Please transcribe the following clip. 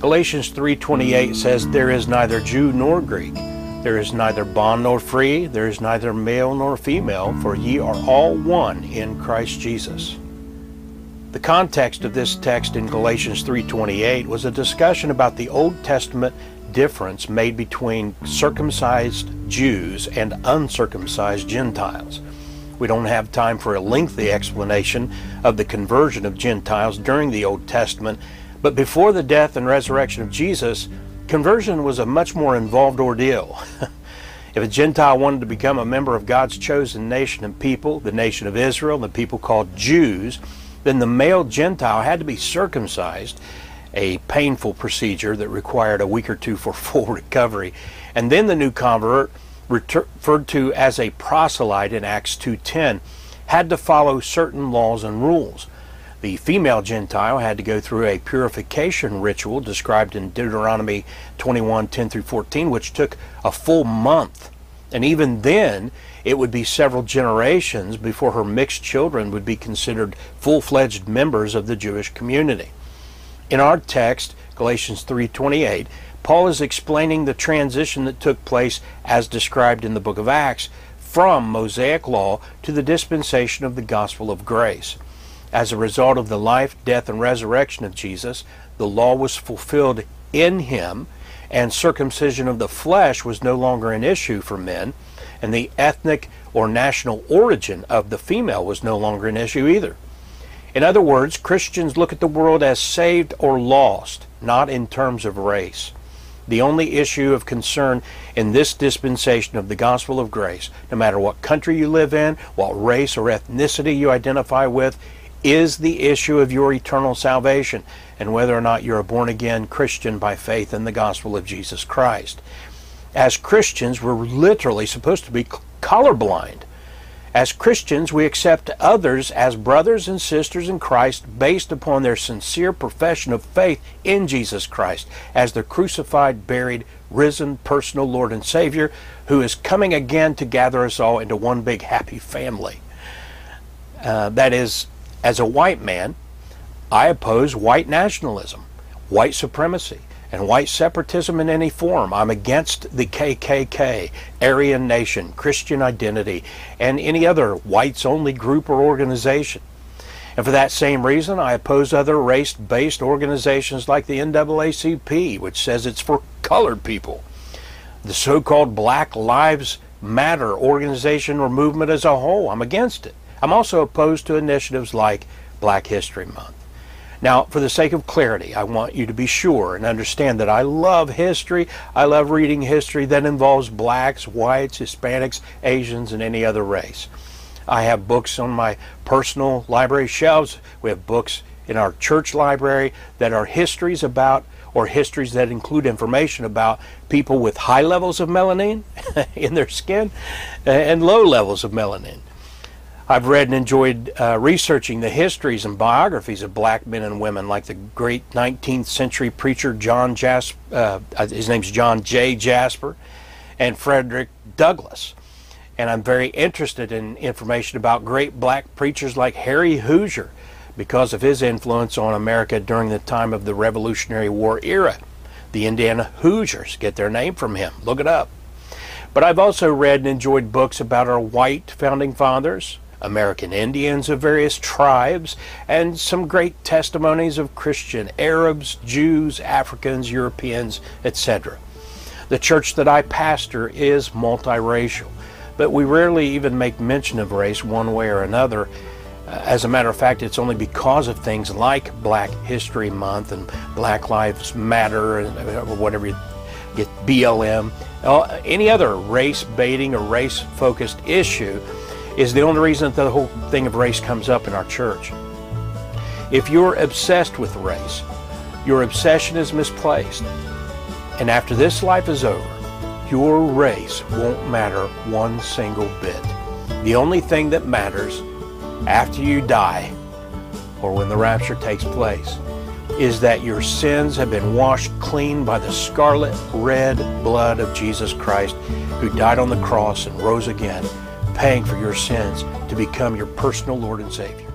Galatians 3:28 says there is neither Jew nor Greek, there is neither bond nor free, there is neither male nor female, for ye are all one in Christ Jesus. The context of this text in Galatians 3:28 was a discussion about the Old Testament difference made between circumcised Jews and uncircumcised Gentiles. We don't have time for a lengthy explanation of the conversion of Gentiles during the Old Testament, but before the death and resurrection of Jesus, conversion was a much more involved ordeal. if a Gentile wanted to become a member of God's chosen nation and people, the nation of Israel, the people called Jews, then the male Gentile had to be circumcised a painful procedure that required a week or two for full recovery. And then the new convert, referred to as a proselyte in Acts 2:10, had to follow certain laws and rules. The female Gentile had to go through a purification ritual described in Deuteronomy 21:10 through 14, which took a full month. And even then, it would be several generations before her mixed children would be considered full fledged members of the Jewish community. In our text, Galatians 3:28, Paul is explaining the transition that took place as described in the book of Acts from Mosaic law to the dispensation of the gospel of grace. As a result of the life, death, and resurrection of Jesus, the law was fulfilled in him, and circumcision of the flesh was no longer an issue for men, and the ethnic or national origin of the female was no longer an issue either. In other words, Christians look at the world as saved or lost, not in terms of race. The only issue of concern in this dispensation of the gospel of grace, no matter what country you live in, what race or ethnicity you identify with, is the issue of your eternal salvation and whether or not you're a born again Christian by faith in the gospel of Jesus Christ. As Christians, we're literally supposed to be colorblind. As Christians, we accept others as brothers and sisters in Christ based upon their sincere profession of faith in Jesus Christ as the crucified, buried, risen, personal Lord and Savior who is coming again to gather us all into one big happy family. Uh, that is, as a white man, I oppose white nationalism, white supremacy, and white separatism in any form. I'm against the KKK, Aryan Nation, Christian Identity, and any other whites only group or organization. And for that same reason, I oppose other race based organizations like the NAACP, which says it's for colored people. The so called Black Lives Matter organization or movement as a whole, I'm against it. I'm also opposed to initiatives like Black History Month. Now, for the sake of clarity, I want you to be sure and understand that I love history. I love reading history that involves blacks, whites, Hispanics, Asians, and any other race. I have books on my personal library shelves. We have books in our church library that are histories about or histories that include information about people with high levels of melanin in their skin and low levels of melanin. I've read and enjoyed uh, researching the histories and biographies of black men and women, like the great 19th century preacher John Jasper, uh, uh, his name's John J. Jasper, and Frederick Douglass. And I'm very interested in information about great black preachers like Harry Hoosier because of his influence on America during the time of the Revolutionary War era. The Indiana Hoosiers get their name from him. Look it up. But I've also read and enjoyed books about our white founding fathers, American Indians of various tribes, and some great testimonies of Christian Arabs, Jews, Africans, Europeans, etc. The church that I pastor is multiracial, but we rarely even make mention of race one way or another. Uh, as a matter of fact, it's only because of things like Black History Month and Black Lives Matter and uh, whatever you get, BLM, uh, any other race baiting or race focused issue is the only reason that the whole thing of race comes up in our church. If you're obsessed with race, your obsession is misplaced. And after this life is over, your race won't matter one single bit. The only thing that matters after you die or when the rapture takes place is that your sins have been washed clean by the scarlet red blood of Jesus Christ who died on the cross and rose again paying for your sins to become your personal Lord and Savior.